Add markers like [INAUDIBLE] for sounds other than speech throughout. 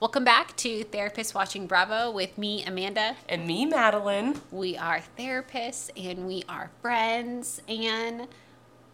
Welcome back to Therapist Watching Bravo with me, Amanda. And me, Madeline. We are therapists and we are friends and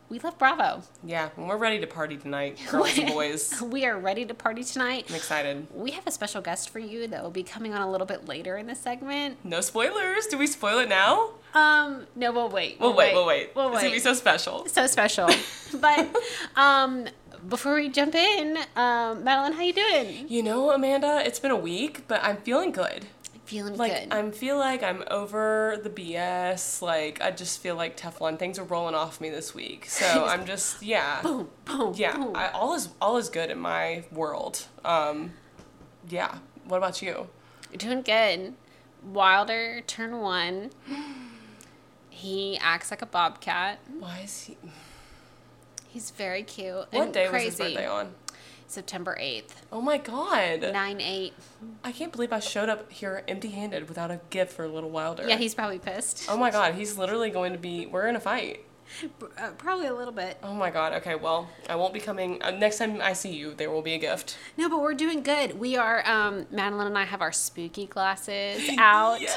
we love Bravo. Yeah, and we're ready to party tonight, [LAUGHS] girls and boys. [LAUGHS] we are ready to party tonight. I'm excited. We have a special guest for you that will be coming on a little bit later in the segment. No spoilers. Do we spoil it now? Um, no, we'll wait. We'll, wait, we'll wait. We'll It's gonna be so special. so special. [LAUGHS] but um, before we jump in, um, Madeline, how you doing? You know, Amanda, it's been a week, but I'm feeling good. Feeling Like good. I feel like I'm over the BS. Like I just feel like Teflon things are rolling off me this week. So [LAUGHS] I'm just yeah. boom, boom, Yeah, boom. I, all is all is good in my world. Um, yeah. What about you? You're doing good. Wilder, turn one. He acts like a bobcat. Why is he? He's very cute. What and day crazy. was his birthday on? September 8th. Oh my god! 9 8. I can't believe I showed up here empty-handed without a gift for a Little Wilder. Yeah, he's probably pissed. Oh my god, he's literally going to be. We're in a fight. [LAUGHS] Uh, probably a little bit. Oh my god. Okay, well, I won't be coming. Uh, next time I see you, there will be a gift. No, but we're doing good. We are, um, Madeline and I have our spooky glasses [LAUGHS] out. Yeah.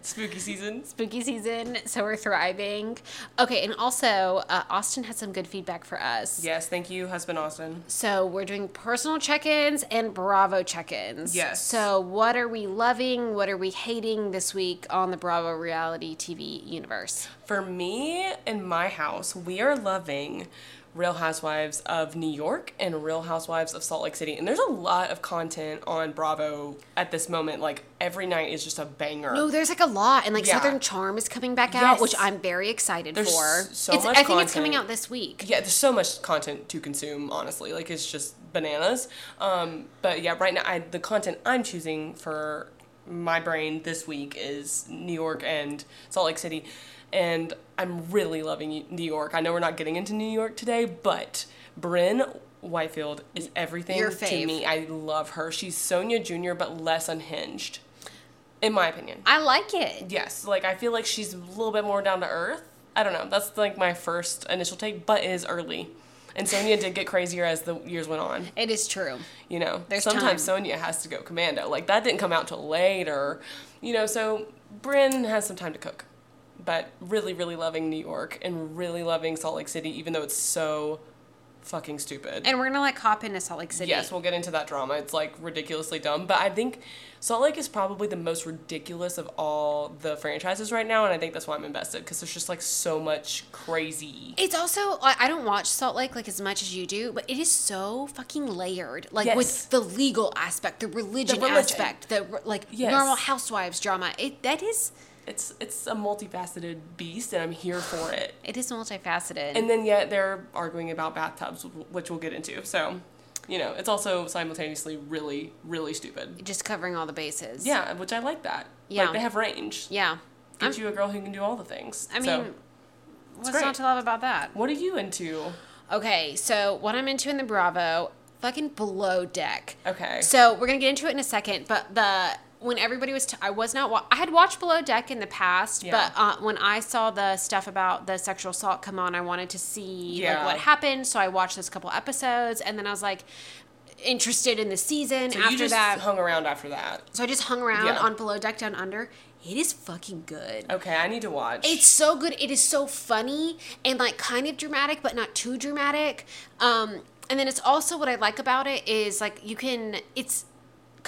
Spooky season. Spooky season, so we're thriving. Okay, and also, uh, Austin had some good feedback for us. Yes, thank you, husband Austin. So we're doing personal check-ins and Bravo check-ins. Yes. So what are we loving? What are we hating this week on the Bravo reality TV universe? For me in my house, we are loving Real Housewives of New York and Real Housewives of Salt Lake City. And there's a lot of content on Bravo at this moment. Like every night is just a banger. No, there's like a lot, and like Yeah. Southern Charm is coming back out, Yes. which I'm very excited There's for. so it's, much I think it's coming out this week. yeah, there's so much content to consume, honestly. Like it's just bananas. Um, but yeah, right now I, the content I'm choosing for my brain this week is New York and Salt Lake City. And I'm really loving New York. I know we're not getting into New York today, but Brynn Whitfield is everything to me. I love her. She's Sonja Jr., but less unhinged, in my opinion. I like it. Yes, like I feel like she's a little bit more down to earth. I don't know. That's like my first initial take, but it is early. And Sonja did get crazier as the years went on. It is true. You know, There's sometimes time. Sonja has to go commando. Like that didn't come out till later. You know, so Brynn has some time to cook. But really, really loving New York and really loving Salt Lake City, even though it's so fucking stupid. And we're gonna like hop into Salt Lake City. Yes, we'll get into that drama. It's like ridiculously dumb, but I think Salt Lake is probably the most ridiculous of all the franchises right now, and I think that's why I'm invested because there's just like so much crazy. It's also I don't watch Salt Lake like as much as you do, but it is so fucking layered. Like Yes. with the legal aspect, the religion, the religion. aspect, the like Yes. normal housewives drama. It that is It's it's a multifaceted beast, and I'm here for it. it is multifaceted. And then yet they're arguing about bathtubs, which we'll get into. So, you know, it's also simultaneously really really stupid. just covering all the bases. Yeah, which I like that. Yeah. like they have range. Yeah. Get I'm- you a girl who can do all the things. I mean, So, what's great. not to love about that? what are you into? Okay, so what I'm into in the Bravo, fucking below deck. Okay. So we're gonna get into it in a second, but the when everybody was, t- I was not. Wa- I had watched Below Deck in the past, Yeah. but uh, when I saw the stuff about the sexual assault come on, I wanted to see Yeah. like what happened. So I watched those couple episodes, and then I was like interested in the season So after you just that. hung around after that. so I just hung around Yeah. on Below Deck Down Under. It is fucking good. Okay, I need to watch. It's so good. It is so funny and like kind of dramatic, but not too dramatic. Um, and then it's also what I like about it is like you can. It's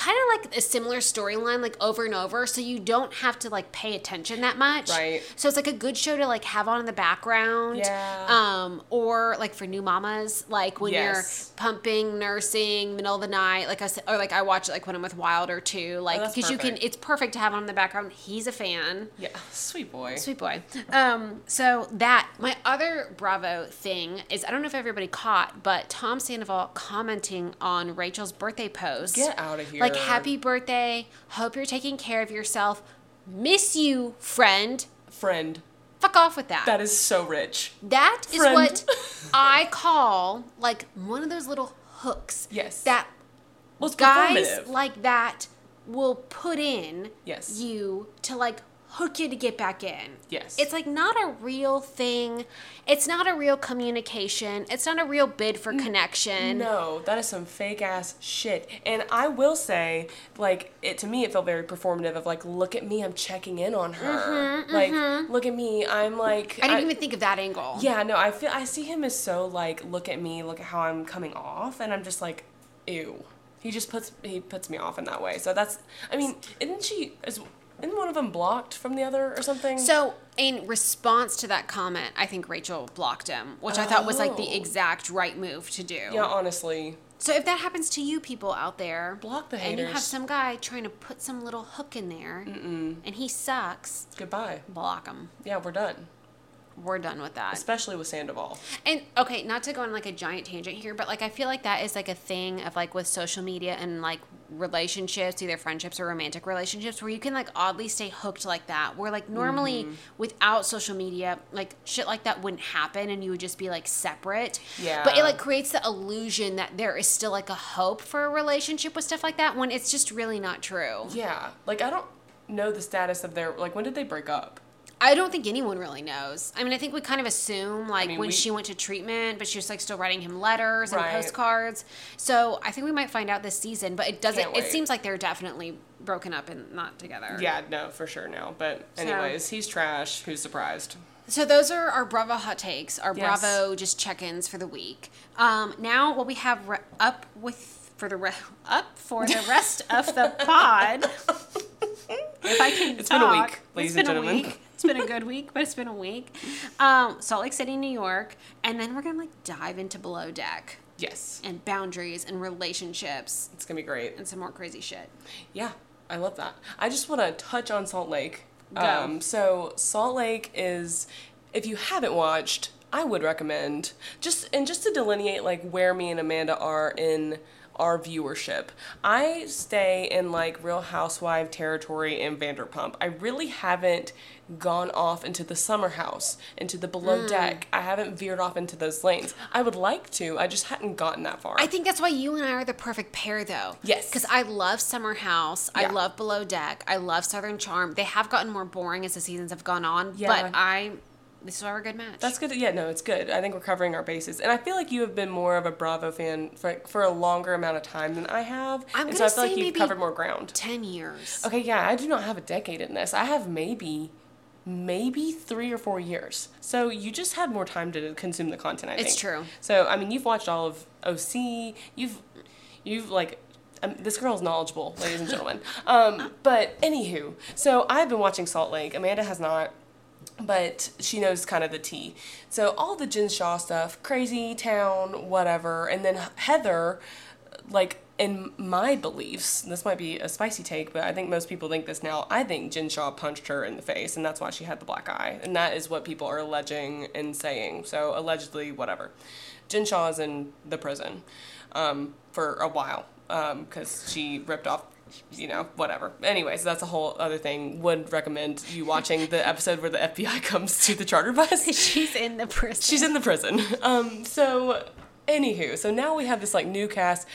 kind of like a similar storyline like over and over so you don't have to like pay attention that much Right. so it's like a good show to like have on in the background Yeah. um or like for new mamas like when Yes. you're pumping nursing middle of the night like i said or like i watch it like when i'm with wilder too like Oh, because you can it's perfect to have on in the background he's a fan yeah, sweet boy. Sweet boy. Um, so that my other Bravo thing is I don't know if everybody caught, but Tom Sandoval commenting on Rachel's birthday post. Get out of here. Like happy birthday. Hope you're taking care of yourself. Miss you, friend. Friend, Fuck off with that. that is so rich. That is Friend. what [LAUGHS] I call like one of those little hooks. Yes. That Well, guys like that will put in Yes. you to like hook you to get back in. Yes. It's like not a real thing. It's not a real communication. It's not a real bid for connection. No, that is some fake ass shit. And I will say, like, it to me, it felt very performative. Of like, look at me, I'm checking in on her. like, look at me, I'm like. Mm-hmm, I didn't even think of that angle. Yeah, no, I feel I see him as so like, look at me, look at how I'm coming off, and I'm just like, ew. He just puts he puts me off in that way. So that's, I mean, isn't she? Is isn't one of them blocked from the other or something? So, in response to that comment, I think Rachel blocked him, which I thought was like the Oh. exact right move to do. yeah, honestly, So, if that happens to you people out there, Block the haters. and you have some guy trying to put some little hook in there, and he sucks, goodbye. block him. Yeah, we're done. We're done with that. Especially with Sandoval. And okay, not to go on like a giant tangent here, but like I feel like that is like a thing of like with social media and like relationships, either friendships or romantic relationships, where you can like oddly stay hooked like that. Where like normally Mm-hmm. without social media, like shit like that wouldn't happen and you would just be like separate. Yeah. But it like creates the illusion that there is still like a hope for a relationship with stuff like that when it's just really not true. Yeah, like I don't know the status of their like when did they break up? I don't think anyone really knows. I mean, I think we kind of assume like mean, when we- she went to treatment, but she was like still writing him letters and postcards. So I think we might find out this season, but it doesn't. It seems like they're definitely broken up and not together. Yeah, no, for sure now. But So- anyways, he's trash. Who's surprised? So those are our Bravo hot takes, our Yes. Bravo just check-ins for the week. Um, now what we have re- up with for the re- up for the rest of the [LAUGHS] pod. if I can It's been a talk. week, ladies It's been and a gentlemen. It's been a good week, but it's been a week. Um, Salt Lake City, New York, and then we're gonna like dive into below deck Yes, and boundaries and relationships it's gonna be great. and some more crazy shit. Yeah, I love that. I just want to touch on Salt Lake. Go. Um, so Salt Lake is, if you haven't watched, I would recommend just and just to delineate like where me and Amanda are in our viewership. I stay in like Real Housewife territory and Vanderpump. I really haven't gone off into the summer house, into the below hmm. deck. I haven't veered off into those lanes. I would like to. I just hadn't gotten that far. I think that's why you and I are the perfect pair, though. Yes. Because I love Summer House. I love Below Deck. I love Southern Charm. They have gotten more boring as the seasons have gone on, Yeah. but I. This is our good match. That's good. Yeah, no, it's good. I think we're covering our bases, and I feel like you have been more of a Bravo fan for, for a longer amount of time than I have, I'm and so gonna I feel like say you've maybe- covered more ground. ten years. Okay, yeah, I do not have a decade in this. I have maybe, maybe three or four years. So you just had more time to consume the content. I think. It's think. true. So I mean, you've watched all of OC. You've, you've like. Um, this girl's knowledgeable, ladies and gentlemen. [LAUGHS] Um, but anywho, so I've been watching Salt Lake. Amanda has not but she knows kind of the tea. So all the Jen Shah stuff, crazy town, whatever, and then Heather, like in my beliefs, this might be a spicy take, but I think most people think this now. I think Jen Shah punched her in the face, and that's why she had the black eye, and that is what people are alleging and saying. So allegedly, whatever. Jen Shah is in the prison um, for a while because she ripped off you know, whatever. Anyways, that's a whole other thing. Would recommend you watching the episode where the FBI [LAUGHS] comes to the charter bus. [LAUGHS] She's in the prison. She's in the prison. Um, so, anywho, so now we have this like new cast.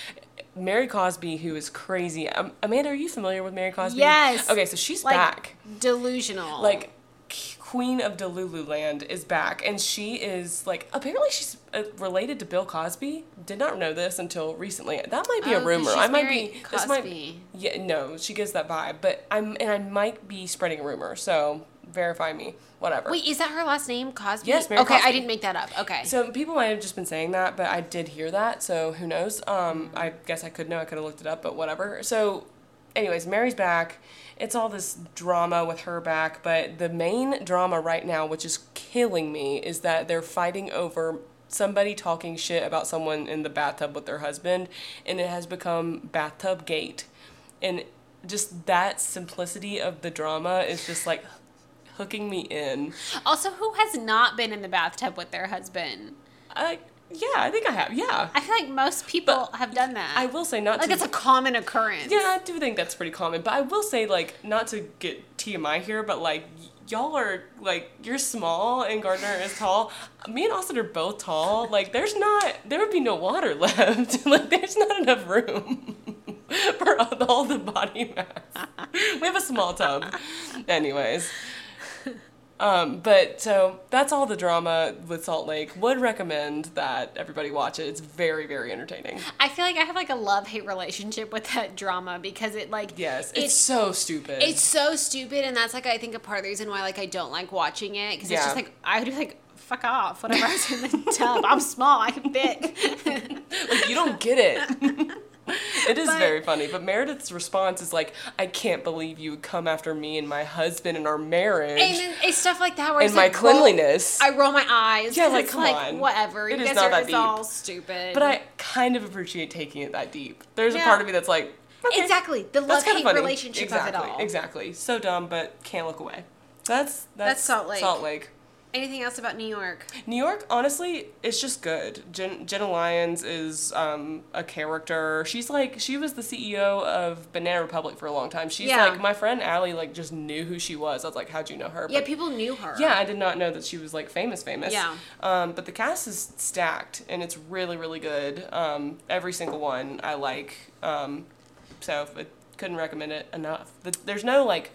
Mary Cosby, who is crazy. Um, Amanda, are you familiar with Mary Cosby? Yes. Okay, so she's like back. delusional. Like, Queen of Delulu Land is back, and she is like apparently she's uh, related to Bill Cosby. Did not know this until recently. That might be Oh, a rumor. I might be. This might, Cosby. yeah, no, she gives that vibe, but I'm and I might be spreading a rumor. So verify me. Whatever. wait, is that her last name, Cosby? Yes, Mary Okay, I didn't make that up. Okay. So people might have just been saying that, but I did hear that, so who knows? Um, I guess I could know. I could have looked it up, but whatever. So, anyways, Mary's back. It's all this drama with her back, but the main drama right now, which is killing me, is that they're fighting over somebody talking shit about someone in the bathtub with their husband, and it has become bathtub gate, and just that simplicity of the drama is just like hooking me in. also, who has not been in the bathtub with their husband? I yeah, I think I have. Yeah. I feel like most people have done that. I will say not like to. it's a common occurrence. yeah, I do think that's pretty common. But I will say, like, not to get TMI here, but like, y- y'all are like, you're small and Gardner is tall. Me and Austin are both tall. Like, there's not, there would be no water [LAUGHS] left. like, there's not enough room [LAUGHS] for all the body mass. We have a small tub. Anyways. Um, but so that's all the drama with Salt Lake. Would recommend that everybody watch it. It's very, very entertaining. I feel like I have like a love hate relationship with that drama because it like Yes, it's, so stupid. it's so stupid and that's like I think a part of the reason why like I don't like watching it because it's Yeah. just like I would be like fuck off whatever [LAUGHS] I was in the tub I'm small I can fit like you don't get it. [LAUGHS] [LAUGHS] it is But- very funny, but Meredith's response is like, "I can't believe you would come after me and my husband and our marriage and then it's stuff like that where and it's my like, roll- cleanliness." I roll my eyes Yeah, like, come like on. whatever It you is guys not are deep. all stupid but I kind of appreciate taking it that deep. There's a part of me that's like, okay, exactly the love hate relationship exactly, of it all Exactly. So dumb, but can't look away. That's that's, That's Salt Lake. Salt Lake. Anything else about New York New York, honestly, it's just good. Jen, Jenna Lyons is um, a character. She's like she was the CEO of Banana Republic for a long time. She's Yeah. like my friend Allie. Like just knew who she was. I was like, how'd you know her? yeah But- people knew her yeah, I did not know that she was like famous, famous. Yeah. Um, but the cast is stacked and it's really, really good. Um, every single one I like. Um, so I couldn't recommend it enough. The, there's no like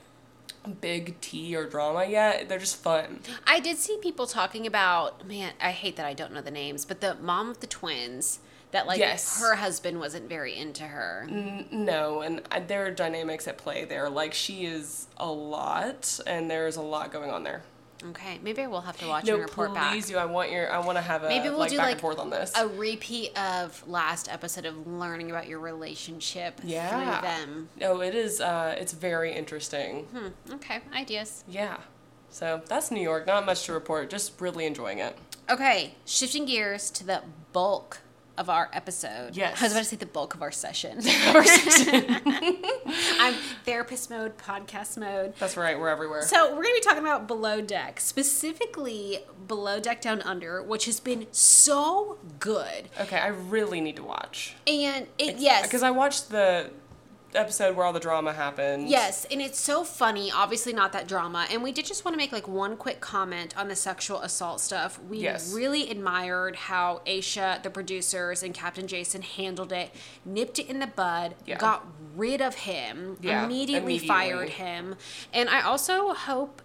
big tea or drama yet. They're just fun. I did see people talking about man. I hate that I don't know the names, but the mom of the twins that like Yes. her husband wasn't very into her. N- no, and uh, I, there are dynamics at play there. Like she is a lot, and there's a lot going on there. Okay, maybe I will have to watch No, and report back. please, do. I want your. I want to have a Maybe we'll like do back like and forth on this. a repeat of last episode of learning about your relationship Yeah. through them. oh, it is. Uh, it's very interesting. Hmm. Okay, ideas. Yeah. So that's New York. Not much to report. Just really enjoying it. Okay, shifting gears to the bulk of our episode. Yes. I was about to say the bulk of our session. [LAUGHS] [LAUGHS] Our session. [LAUGHS] I'm therapist mode, podcast mode. That's right. We're everywhere. So we're going to be talking about Below Deck, specifically Below Deck Down Under, which has been so good. okay, I really need to watch. And it yes, Because I watched the episode where all the drama happened. Yes, and it's so funny. Obviously, not that drama. And we did just want to make like one quick comment on the sexual assault stuff. We Yes. really admired how Aesha, the producers, and Captain Jason handled it, nipped it in the bud, Yeah. got rid of him, Yeah, immediately, immediately. fired him. And I also hope.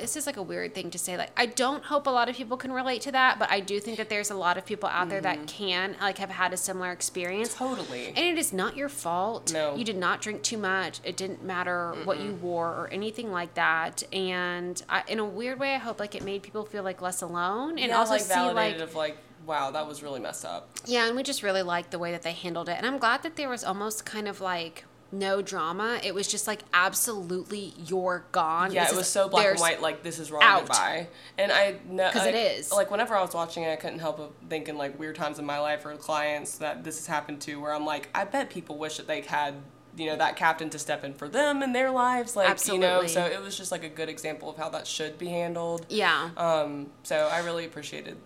This is like a weird thing to say. Like, I don't hope a lot of people can relate to that, but I do think that there's a lot of people out there Mm-hmm. that can, like, have had a similar experience. Totally. And it is not your fault. No. You did not drink too much. It didn't matter what you wore or anything like that. And I, in a weird way, I hope like it made people feel like less alone and yeah, also like see validated like of like, wow, that was really messed up. yeah. And we just really liked the way that they handled it. And I'm glad that there was almost kind of like no drama. It was just like absolutely you're gone. Yeah, This it is- was so black and white. Like this is wrong. out. Goodbye. And I know 'Cause I- it is. Like whenever I was watching it, I couldn't help but thinking like weird times in my life or clients that this has happened to, where I'm like, I bet people wish that they had you know that captain to step in for them in their lives. Like you know, Absolutely. so it was just like a good example of how that should be handled. Yeah. Um, so I really appreciated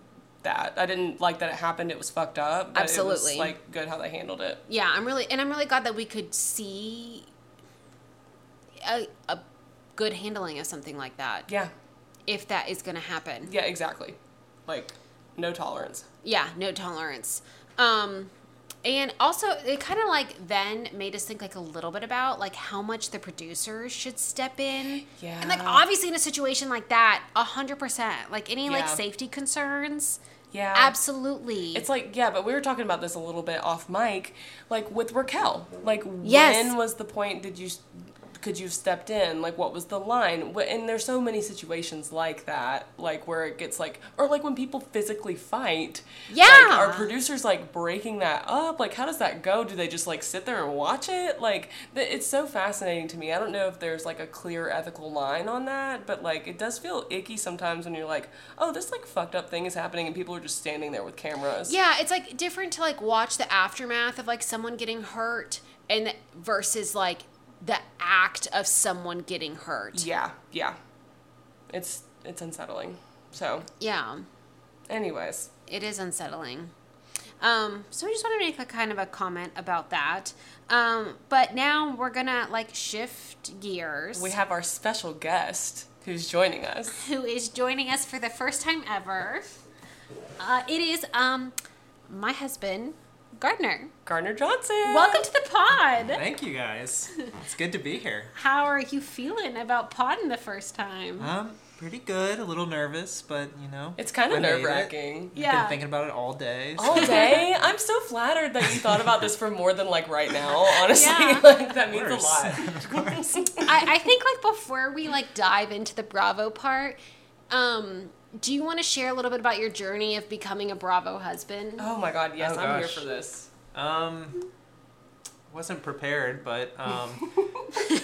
that. I didn't like that it happened. It was fucked up. Absolutely. was like good how they handled it. Yeah, I'm really and I'm really glad that we could see a, a good handling of something like that Yeah. if that is going to happen. Yeah. Exactly. Like no tolerance. Yeah, no tolerance. Um and also it kind of like then made us think like a little bit about like how much the producers should step in. Yeah. And like obviously in a situation like that, a hundred percent. Like any like safety concerns. Yeah. Absolutely. It's like yeah, but we were talking about this a little bit off mic, like with Raquel. Like Yes. when was the point? Did you could you have stepped in? Like what was the line? And there's so many situations like that, like where it gets like, or like when people physically fight. Yeah. Like, are producers like breaking that up? Like how does that go? Do they just like sit there and watch it? Like it's so fascinating to me. I don't know if there's like a clear ethical line on that, but like it does feel icky sometimes when you're like, oh, this like fucked up thing is happening and people are just standing there with cameras. Yeah, it's like different to like watch the aftermath of like someone getting hurt and versus like the act of someone getting hurt. Yeah, yeah. It's it's unsettling. So, Yeah, anyways, it is unsettling. Um, so we just want to make a kind of a comment about that. Um, but now we're gonna like shift gears. we have our special guest who's joining us. who is joining us for the first time ever. Uh, it is um my husband, Gardner. Gardner Johnson. Welcome to the pod. Thank you guys. It's good to be here. [LAUGHS] How are you feeling about podding the first time? Um, pretty good. A little nervous, but you know. It's kind of nerve wracking. I've Yeah. been thinking about it all day. so- All day. [LAUGHS] I'm so flattered that you thought about this for more than like right now. [LAUGHS] Honestly, Yeah. like that means a course. lot. of course. I, I think like before we like dive into the Bravo part, um, do you want to share a little bit about your journey of becoming a Bravo husband? Oh my god, yes, Oh, I'm here for this. Um, wasn't prepared, but um, [LAUGHS]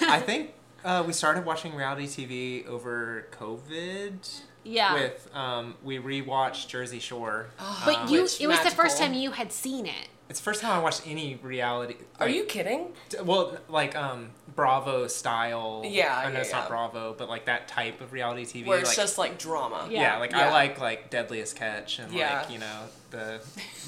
I think uh, we started watching reality TV over COVID. Yeah. With um, we rewatched Jersey Shore. but Um, you, it was the first time you had seen it. It's the first time I watched any reality. Are you kidding? d- Well, like um, Bravo style. Yeah, I know yeah, it's yeah. not Bravo, but like that type of reality TV. Where it's like, just like drama. Yeah. Yeah, like Yeah. I like like Deadliest Catch and Yeah. like you know the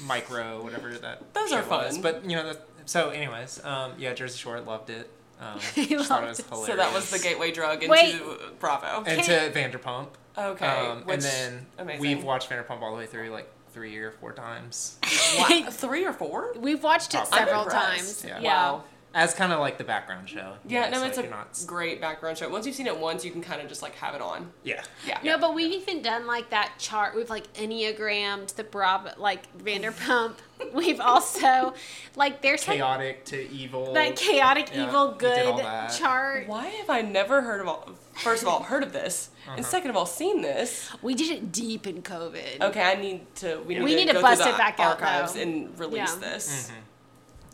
micro whatever that. [LAUGHS] Those are show was. fun. But you know, the, so anyways, um, yeah, Jersey Shore loved it. Um, He [LAUGHS] just thought it loved was it. So that was the gateway drug into Wait. Bravo. Into Vanderpump. Okay. Um, which, and then amazing. we've watched Vanderpump all the way through like three or four times [LAUGHS] Wow, three or four. We've watched it I'm several impressed. times. Yeah. Yeah. Wow. As kind of like the background show. Yeah, know, no, so, it's like, a not- great background show. Once you've seen it once, you can kind of just like have it on. yeah. Yeah. No, but we've even done like that chart. We've like enneagrammed the Bravo, like Vanderpump. [LAUGHS] We've also like there's like Chaotic to evil. that chaotic Yeah, evil we did all good that. chart. Why have I never heard of all? First of all, [LAUGHS] heard of this, Uh-huh. and second of all, seen this. We did it deep in COVID. Okay, I need to. We need, We to, need to go bust through it the back out, archives though. and release Yeah. this.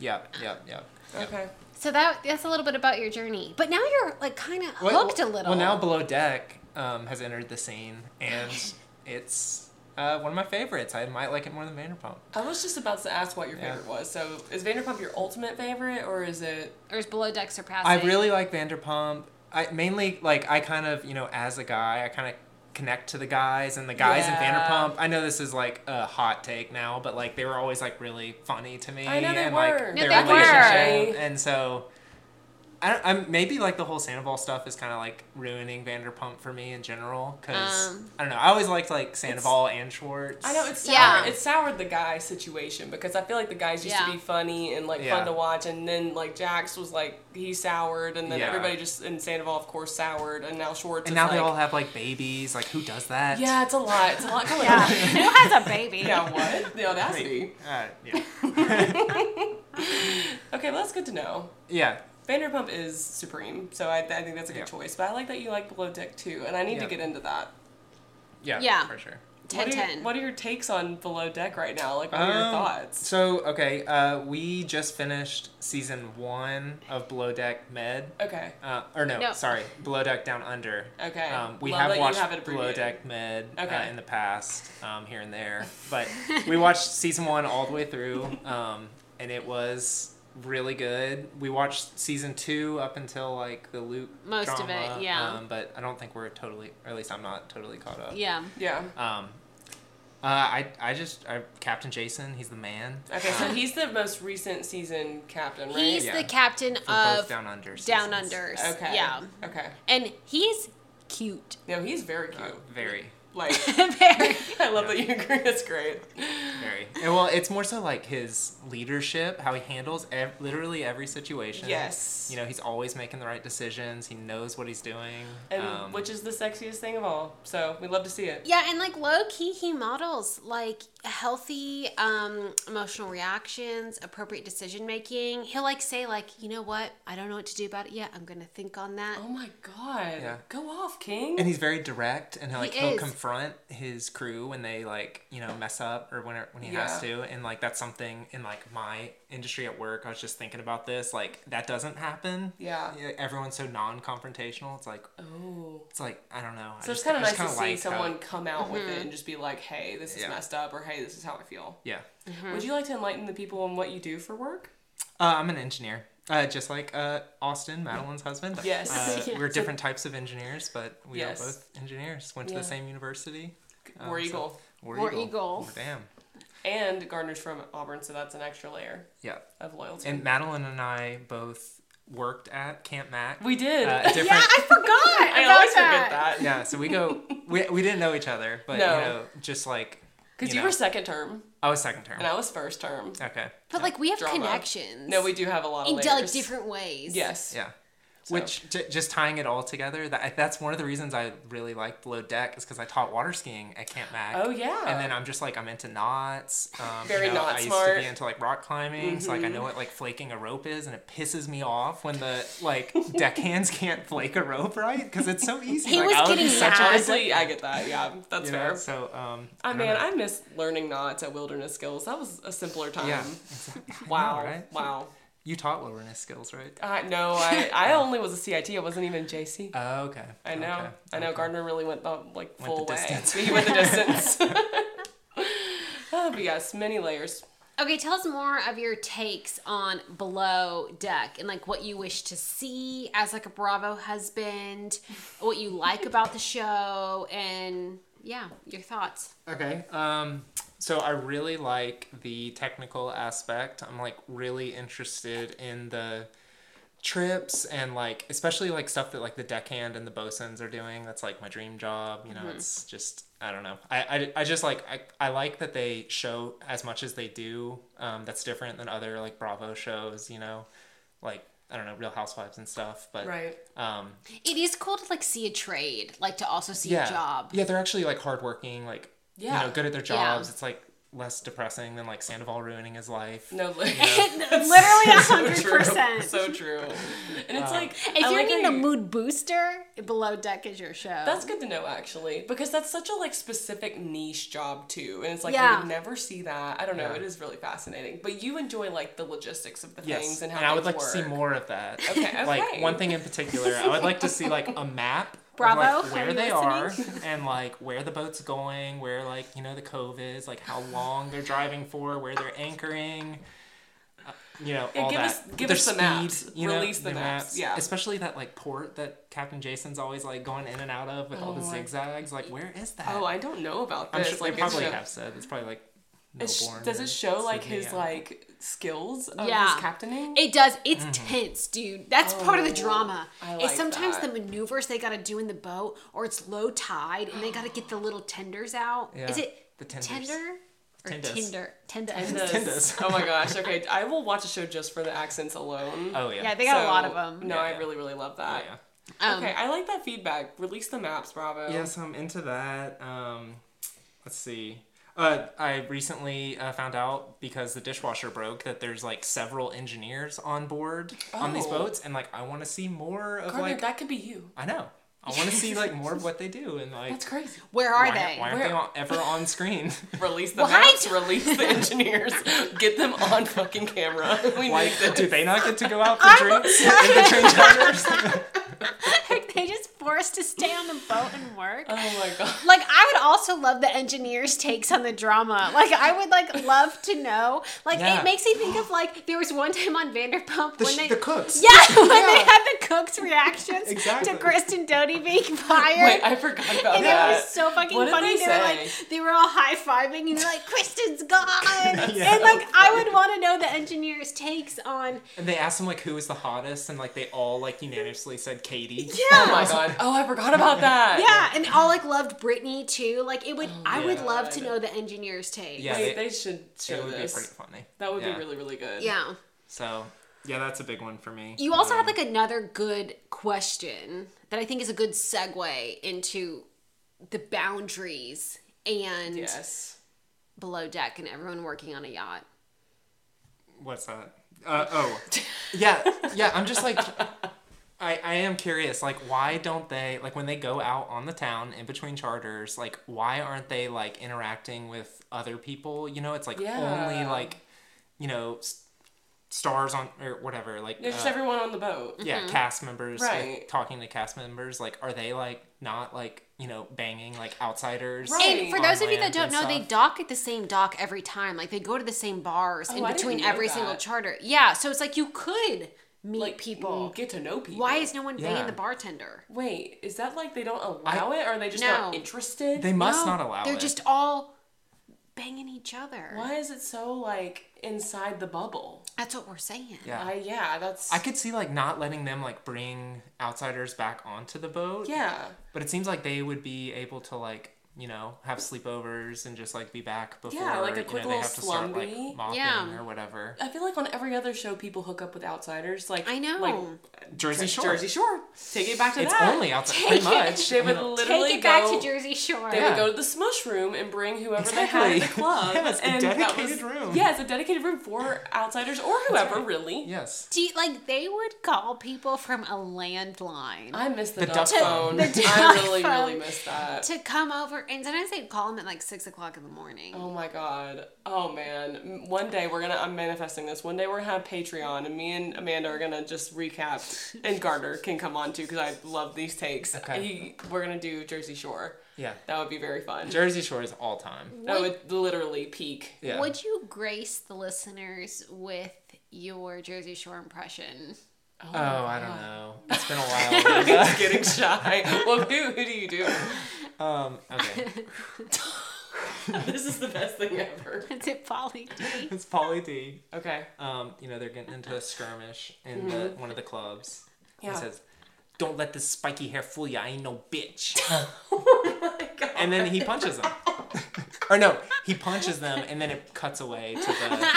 Yep. Yep. Yep. yep. Okay. So that that's a little bit about your journey. But now you're like kind of Well- hooked a little. Well, now Below Deck um, has entered the scene, and it's uh, one of my favorites. I might like it more than Vanderpump. I was just about to ask what your Yeah. favorite was. So, is Vanderpump your ultimate favorite, or is it? or is Below Deck surpassing? I really like Vanderpump. I mainly like I kind of you know as a guy I kind of connect to the guys and the guys Yeah. in Vanderpump. I know this is like a hot take now, but like they were always like really funny to me. I know they and were. like No, their they were. relationship. And so I don't, I'm maybe like the whole Sandoval stuff is kind of like ruining Vanderpump for me in general because Um, I don't know. I always liked like Sandoval and Schwartz. I know it's soured, Yeah. it's soured the guy situation because I feel like the guys used Yeah. to be funny and like Yeah. fun to watch, and then like Jax was like he soured, and then Yeah. everybody just in Sandoval of course soured, and now Schwartz And is now like, they all have like babies. Like who does that? yeah, it's a lot. It's a lot going Yeah. on. [LAUGHS] Who has a baby? Yeah, what the audacity? Uh, yeah. [LAUGHS] [LAUGHS] Okay, well that's good to know. yeah. Vanderpump is supreme, so I, I think that's a good Yeah. choice. But I like that you like Below Deck too, and I need to get into that. Yeah. Yeah. For sure. 10 what, are your, 10. what are your takes on Below Deck right now? Like, what are your Um, thoughts? So okay, uh, we just finished season one of Below Deck Med. Okay, Uh, or no, No. sorry, Below Deck Down Under. okay. Um, we Love have that you watched have it Below. Deck Med uh, in the past, um, here and there, [LAUGHS] but we watched season one all the way through, um, and it was really good. We watched season two up until like the Luke Most of it, yeah. Um, but I don't think we're totally, or at least I'm not totally caught up. Yeah. Yeah. Um, uh, I I just I, Captain Jason, he's the man. Okay, so he's the most recent season captain, right? He's Yeah. the captain for of both Down Under. Down seasons. Unders. okay. Yeah. Okay. And he's cute. No, he's very cute. Uh, very, Like, [LAUGHS] Very. [LAUGHS] I love that you agree. That's great. very. And well, it's more so like his leadership, how he handles ev- literally every situation. Yes. You know, he's always making the right decisions. He knows what he's doing. And um, which is the sexiest thing of all. So we love to see it. Yeah, and like low key, he models like healthy um, emotional reactions, appropriate decision making. He'll like say like, you know what, I don't know what to do about it yet. I'm gonna think on that. Oh my god. Yeah. Go off, King. and he's very direct, and he'll, like He he'll is. Confront his crew when they like you know mess up or when when he has to, and like that's something in like my industry at work. I was just thinking about this. Like that doesn't happen. Yeah. Everyone's so non-confrontational. It's like oh. it's like I don't know. I So it's kind of nice to kinda see like how- someone come out with it and just be like, "Hey, this is Yeah. messed up," or "Hey, this is how I feel." yeah. Would you like to enlighten the people on what you do for work? Uh, I'm an engineer. Uh, just like uh, Austin, Madeline's husband. [LAUGHS] Yes. Uh, [LAUGHS] Yeah. We're different types of engineers, but we Yes. are both engineers. Went to Yeah. the same university. Um, War so- Eagle. War, War Eagle. Eagle. Oh, damn. And Gardner's from Auburn, so that's an extra layer Yeah. of loyalty. And Madeline and I both worked at Camp Mac. we did. Uh, [LAUGHS] different. Yeah, I forgot I about always that. forget that. yeah. So we go. We, we didn't know each other, but No. you know, just like Because you you, know. were second term. I was second term. and I was first term. Okay. But like we have Drama. connections. No, we do have a lot of in layers. like different ways. Yes. Yeah. Which j- just tying it all together, that that's one of the reasons I really like Below Deck is because I taught water skiing at Camp Mac. Oh, yeah. And then I'm just like I'm into knots. Um, Very you know, knot I used smart. Mm-hmm. to be into like rock climbing, so like I know what like flaking a rope is, and it pisses me off when the like deckhands [LAUGHS] can't flake a rope right because it's so easy. He like, was I getting such mad. Honestly, I get that. Yeah, that's you fair. know, so um, I don't mean, know. I miss learning knots at Wilderness Skills. That was a simpler time. yeah. Wow. [LAUGHS] right? Wow. You taught wilderness skills, right? Uh, no, I, I [LAUGHS] only was a CIT. I wasn't even JC. Oh, okay. I know. Okay. I know. Okay. Gardner really went the like Went full the way. distance. he went the [LAUGHS] distance. [LAUGHS] oh, but yes, many layers. Okay, tell us more of your takes on Below Deck and like what you wish to see as like a Bravo husband, what you like about the show, and yeah, your thoughts. Okay. Um, so I really like the technical aspect. I'm like really interested in the trips and like especially like stuff that like the deckhand and the bosuns are doing. That's like my dream job. You know, it's just I don't know. I, I, I just like I, I like that they show as much as they do. Um, that's different than other like Bravo shows. You know, like I don't know Real Housewives and stuff. But Right. um, It is cool to like see a trade, like to also see yeah, a job. Yeah, they're actually like hardworking, like Yeah. you know, good at their Yeah. jobs. It's like less depressing than like Sandoval ruining his life. No, li- [LAUGHS] [LAUGHS] Literally a so hundred percent. So true. And it's um, like If I you're like needing a mood booster, Below Deck is your show. That's good to know actually, because that's such a like specific niche job too, and it's like Yeah. you would never see that. I don't know. Yeah. It is really fascinating, but you enjoy like the logistics of the Yes, things and how. and, I would things like to see more of that. Okay, [LAUGHS] Like one thing in particular, I would like to see like a map. Bravo, like, where they listening? are [LAUGHS] and like where the boat's going, where like you know the cove is, like how long they're driving for, where they're anchoring, uh, you know Yeah, all give that. us- give Their us the maps. you know, Release the their maps, yeah. especially that like port that Captain Jason's always like going in and out of with all the Oh, zigzags. Like where is that? Oh, I don't know about this. I'm sure like they probably show- have said it's probably like it's sh- does it show like Sydney, his I like skills of Yeah. his captaining? It does. It's Mm-hmm. tense, dude. That's part of the Oh, drama. I it's sometimes that. the maneuvers they got to do in the boat, or it's low tide and they got to get the little tenders out. Yeah, Is it the tenders. tender or Tenders. tinder? Tender. Tendas. Tendas. oh my gosh. [LAUGHS] Okay, I will watch a show just for the accents alone. Oh yeah. Yeah, they got a lot of them. No, Yeah, I yeah. really, really love that. Oh yeah. Um, okay, I like that feedback. Release the maps, Bravo. Yes, I'm into that. Um, let's see. Uh, I recently uh, found out because the dishwasher broke that there's like several engineers on board on these Oh. boats, and like I want to see more of Gardner, like that could be you. I know I want to see like more of what they do and like That's crazy. Where are why, they? why aren't Where- they on, ever on screen? [LAUGHS] Release the What? maps. Release the engineers. Get them on fucking camera. [LAUGHS] We like, need this. do they not get to go out for drinks [LAUGHS] in between charters? Forced to stay on the boat and work. Oh my god. Like I would also love the engineers' takes on the drama. Like I would like love to know. Like Yeah. it makes me think of like there was one time on Vanderpump The, when they the cooks. yeah [LAUGHS] when they had the cooks' reactions Exactly. to Kristen Doute being fired. Wait, I forgot about and that. And it was so fucking What funny. they They, were like they were all high fiving and they're like, Kristen's gone. [LAUGHS] Yeah. And like I would want to know the engineers' takes on And they asked them like who was the hottest, and like they all like unanimously said Katie. Yeah. Oh my god. [LAUGHS] Oh, I forgot about that. Yeah, and all like loved Brittany too. Like it would I would yeah. love to know the engineers' take. Yeah, they- they, should show It would this. be pretty funny. That would Yeah. be really, really good. Yeah. So yeah, that's a big one for me. You also Um, had like another good question that I think is a good segue into the boundaries and Yes. below deck and everyone working on a yacht. What's that? Uh, oh, [LAUGHS] yeah, yeah. I'm just like, I, I am curious. Like, why don't they like when they go out on the town in between charters? Like, why aren't they like interacting with other people? You know, it's like Yeah. only like, you know, s- stars on or whatever. Like, There's just uh, everyone on the boat. yeah, cast members. like, Right. talking to cast members. Like, are they like not like you know banging like outsiders? Right. And for those of you that don't and know, they dock at the same dock every time. Like they go to the same bars in Oh, I between every that. single charter. Yeah, so it's like you could meet Like people. mm, get to know people. Why is no one banging Yeah. the bartender? Wait, is that like they don't allow it, or are they just not interested? They must No, not allow it. They're just all banging each other. Why is it so like inside the bubble? That's what we're saying. Yeah. Uh, yeah, that's. I could see like not letting them like bring outsiders back onto the boat. Yeah. But it seems like they would be able to like you know, have sleepovers and just like be back before Yeah, like a you quick know, they little have to start like mopping Yeah. or whatever. I feel like on every other show, people hook up with outsiders. Like I know. like Jersey Shore. Jersey Shore. Take it back to It's that. only outside Take pretty it. much. They would literally Take it back go. to Jersey Shore. They Yeah. would go to the smush room and bring whoever they had at the Exactly. club. [LAUGHS] Yes, a and that dedicated was- room. Yeah, it's a dedicated room for outsiders or whoever, really. Yes. Do you, like they would call people from a landline I miss the, The duck duck phone. phone. The I duck really, phone. really miss that. to come over, and sometimes they'd call them at like six o'clock in the morning. Oh my god. Oh man. One day we're gonna I'm manifesting this. One day we're gonna have Patreon and me and Amanda are gonna just recap [LAUGHS] and Gardner can come on too because I love these takes. Okay. He, we're gonna do Jersey Shore. Yeah. That would be very fun. Jersey Shore is all time. That would literally peak. Yeah. Would you grace the listeners with your Jersey Shore impression? Oh, I don't know. It's been a [LAUGHS] while. He's getting [LAUGHS] shy. Well, who, who do you do? um, okay. [LAUGHS] This is the best thing ever. Is it Pauly D? It's Pauly D. Okay. Um, you know, they're getting into a skirmish in the, one of the clubs. Yeah. He says, Don't let this spiky hair fool you. I ain't no bitch. Oh my god. and then he punches them. or no, he punches them and then it cuts away to the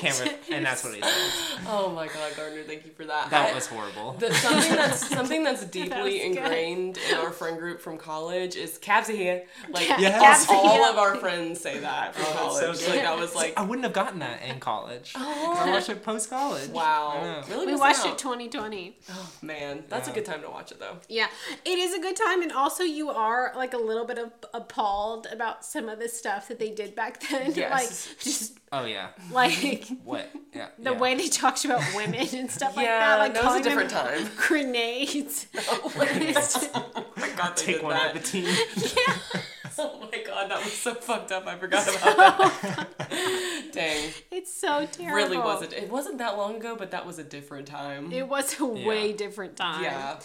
camera [LAUGHS] and that's what he says. Oh my god, Gardner, thank you for that. That I- was horrible. The, something that's [LAUGHS] something that's deeply was good. ingrained in our friend group from college is cabs are here. Like Yes. all, all Yeah. of our friends say that from [LAUGHS] Oh, college. that's so like good. that was like I wouldn't have gotten that in college. Oh. I watched it post college. wow. Really We watched out. it 2020. Oh man, that's a good time to watch it though. Yeah, it is a good time, and also you are like a little bit of appalled about some of the stuff that they did back then. Yes. Like just Oh yeah. like What? Yeah. [LAUGHS] the yeah. way they talked about women and stuff like that. Like that was a calling them different time. [LAUGHS] Grenades. [LAUGHS] Oh, oh my god, Take one that. for the team. Yeah. Oh my god, that was so fucked up. I forgot about that. Oh, Dang, It's so terrible. really wasn't. It wasn't that long ago, but that was a different time. It was a way different time. yeah.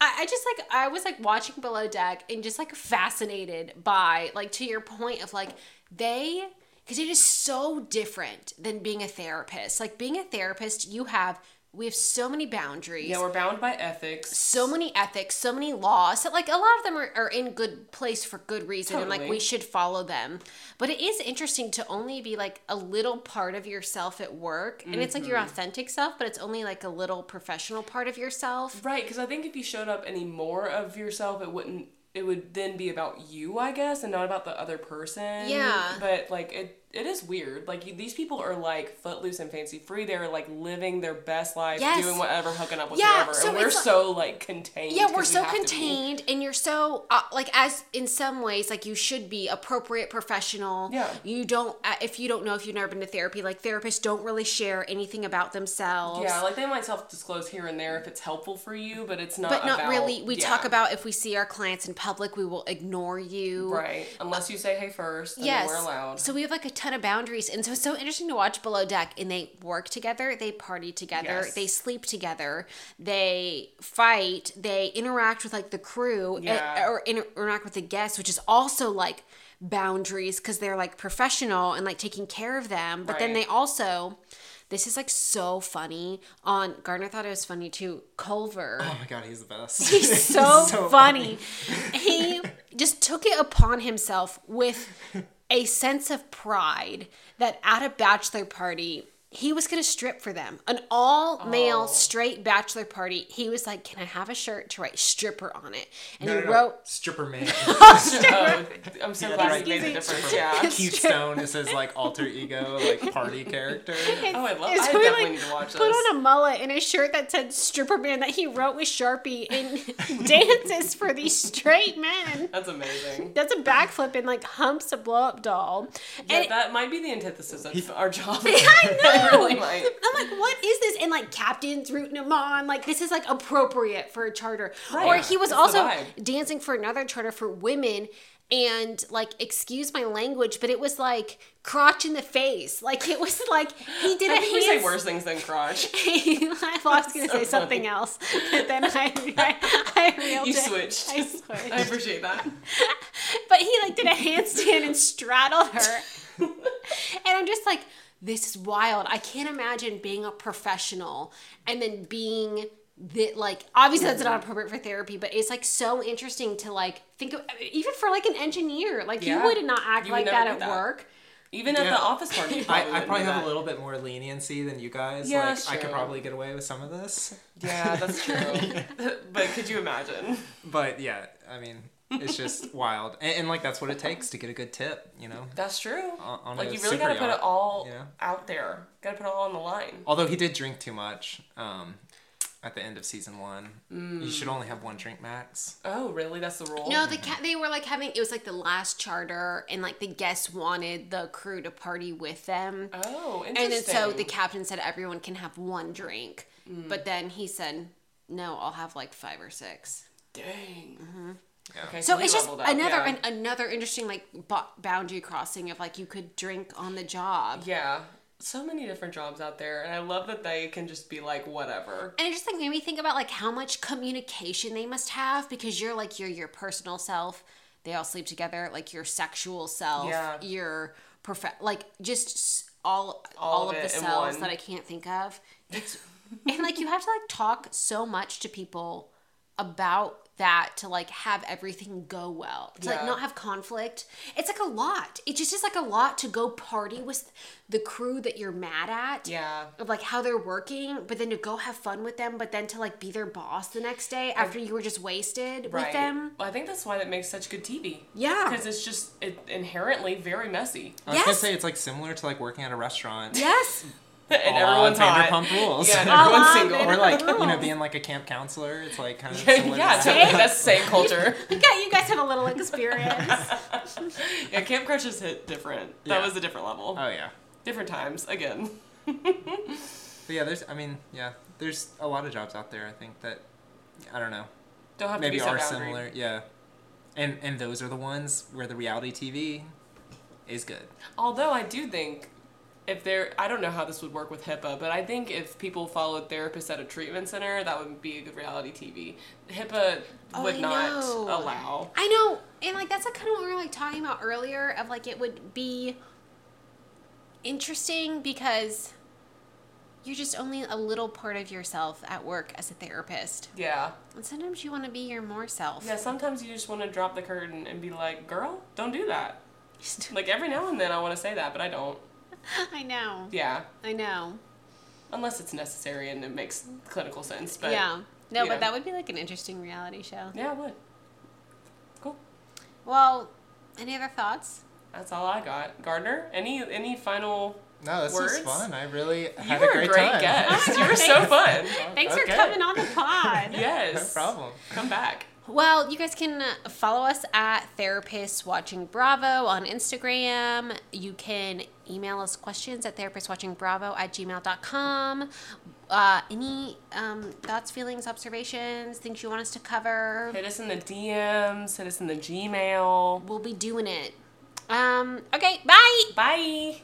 I, I just like I was like watching Below Deck and just like fascinated by like to your point of like they because it is so different than being a therapist. Like being a therapist, you have we have so many boundaries. Yeah, we're bound by ethics. so many ethics, so many laws. So like a lot of them are, are in good place for good reason and like we should follow them. But it is interesting to only be like a little part of yourself at work. And it's like your Mm-hmm. authentic self, but it's only like a little professional part of yourself. Right, because I think if you showed up any more of yourself, it wouldn't. It would then be about you, I guess, and not about the other person. Yeah. But like it, it is weird. Like you, these people are like footloose and fancy free. They're like living their best life, Yes. doing whatever, hooking up with Yeah, whoever, so and we're so like contained. Yeah, we're so contained, and you're so uh, like as in some ways like you should be appropriate professional. Yeah. You don't uh, if you don't know if you've never been to therapy, like therapists don't really share anything about themselves. Yeah, like they might self-disclose here and there if it's helpful for you, but it's not. but not about- really. We yeah. talk about if we see our clients in public, we will ignore you. right unless you say hey first. Yes. we're allowed. So we have like a ton of boundaries. And so it's so interesting to watch Below Deck and they work together, they party together, Yes. they sleep together, they fight, they interact with like the crew and- Yeah. or inter- interact with the guests, which is also like boundaries because they're like professional and like taking care of them. But then they also. This is like so funny. On Gardner thought it was funny too. Culver. Oh my god, he's the best. [LAUGHS] [LAUGHS] He's so, funny. he just took it upon himself with a sense of pride that at a bachelor party, he was going to strip for them. An all oh. male Oh. straight bachelor party. He was like, Can I have a shirt to write stripper on it? And No, he no, no. wrote, Stripper man. [LAUGHS] [LAUGHS] Oh, [LAUGHS] I'm so Yeah, glad right. you made the difference. Yeah. Keith Stone is his like alter ego, like party character. Oh, I love. I definitely like, need to watch this. put this. on a mullet and a shirt that said stripper man that he wrote with Sharpie and dances for these straight men. That's amazing. Does a backflip and like humps a blow up doll. Yeah, and that might be the antithesis of our job. I It know. [LAUGHS] really might. I'm like, what is this? And like captains rooting him on. Like this is like appropriate for a charter. Right. Or he was It's also dancing for another charter for women. And like, excuse my language, but it was like crotch in the face. Like it was like he [LAUGHS] did a I think we say worse things than crotch. [LAUGHS] I was going to so say something else, but then I I, I You it. switched. I switched. I appreciate that. But he like did a handstand and straddled her. and I'm just like, this is wild. I can't imagine being a professional and then being that like obviously that's not appropriate for therapy but it's like so interesting to like think of even for like an engineer like Yeah. you would not act You like that at that. work Even at the office party. you I, I probably have that. a little bit more leniency than you guys. Yeah, like that's I could probably get away with some of this. Yeah, that's true. [LAUGHS] but could you imagine? But yeah, I mean, it's just wild. And, and like that's what it takes to get a good tip, you know. That's true. On- on like you really gotta put yacht, it all you know? out there. Gotta put it all on the line. Although he did drink too much um, at the end of season one. Mm. You should only have one drink max. Oh, really? That's the rule. no the cat they were like having it was like the last charter and like the guests wanted the crew to party with them Oh, interesting. and then so the captain said everyone can have one drink Mm. but then he said no i'll have like five or six Dang. Yeah. Okay, So he it's just another yeah. an, another interesting like bo- boundary crossing of like you could drink on the job. Yeah. So many different jobs out there, and I love that they can just be like, whatever. And it just like made me think about like how much communication they must have because you're like you're your personal self. They all sleep together, like your sexual self, Yeah. your prof like just all all, All of, of the it in selves that I can't think of. It's and like you have to like talk so much to people about that to like have everything go well to like not have conflict it's like a lot it just is like a lot to go party with the crew that you're mad at Yeah. of like how they're working, but then to go have fun with them, but then to like be their boss the next day after you were just wasted with them. Well, I think that's why that makes such good TV. Yeah. Because it's just it, inherently very messy. I was gonna say it's like similar to like working at a restaurant. Yes. [LAUGHS] [LAUGHS] and a la everyone's hot. Vanderpump Rules. Yeah, and A la everyone's single. Vanderpump or like you know Rules. being like a camp counselor. It's like kind of [LAUGHS] yeah, similar to that. That's the same culture. [LAUGHS] You guys, you guys have a little experience. yeah, Camp Crutches hit different. That Yeah. was a different level. Oh yeah. different times again. But yeah, there's. I mean, yeah, there's a lot of jobs out there. I think that I don't know. Don't have maybe to be so are boundary. similar. Yeah. And and those are the ones where the reality TV is good. Although I do think if there, I don't know how this would work with HIPAA, but I think if people followed therapists at a treatment center, that would be a good reality TV. HIPAA Oh, would I not know. allow. I know, and like that's like kind of what we were like talking about earlier of like it would be interesting because you're just only a little part of yourself at work as a therapist. Yeah. And sometimes you want to be your more self. Yeah, sometimes you just want to drop the curtain and be like, girl, don't do that. [LAUGHS] Like every now and then I want to say that, but I don't. [LAUGHS] I know. Yeah. I know. Unless it's necessary and it makes clinical sense. But yeah. No, yeah. but that would be like an interesting reality show. Yeah, it would. Cool. Well, any other thoughts? That's all I got. Gardner, any any final No, this Words? was fun. I really You had were a great, time. guest. [LAUGHS] you were so fun. Thanks for coming on the pod. [LAUGHS] Yes. No problem. Come back. Well, you guys can uh, follow us at Therapists Watching Bravo on Instagram. You can email us questions at therapistwatchingbravo at gmail.com. Uh, any um, thoughts, feelings, observations, things you want us to cover? Hit us in the DMs. Hit us in the Gmail. We'll be doing it. Um, okay, bye. Bye.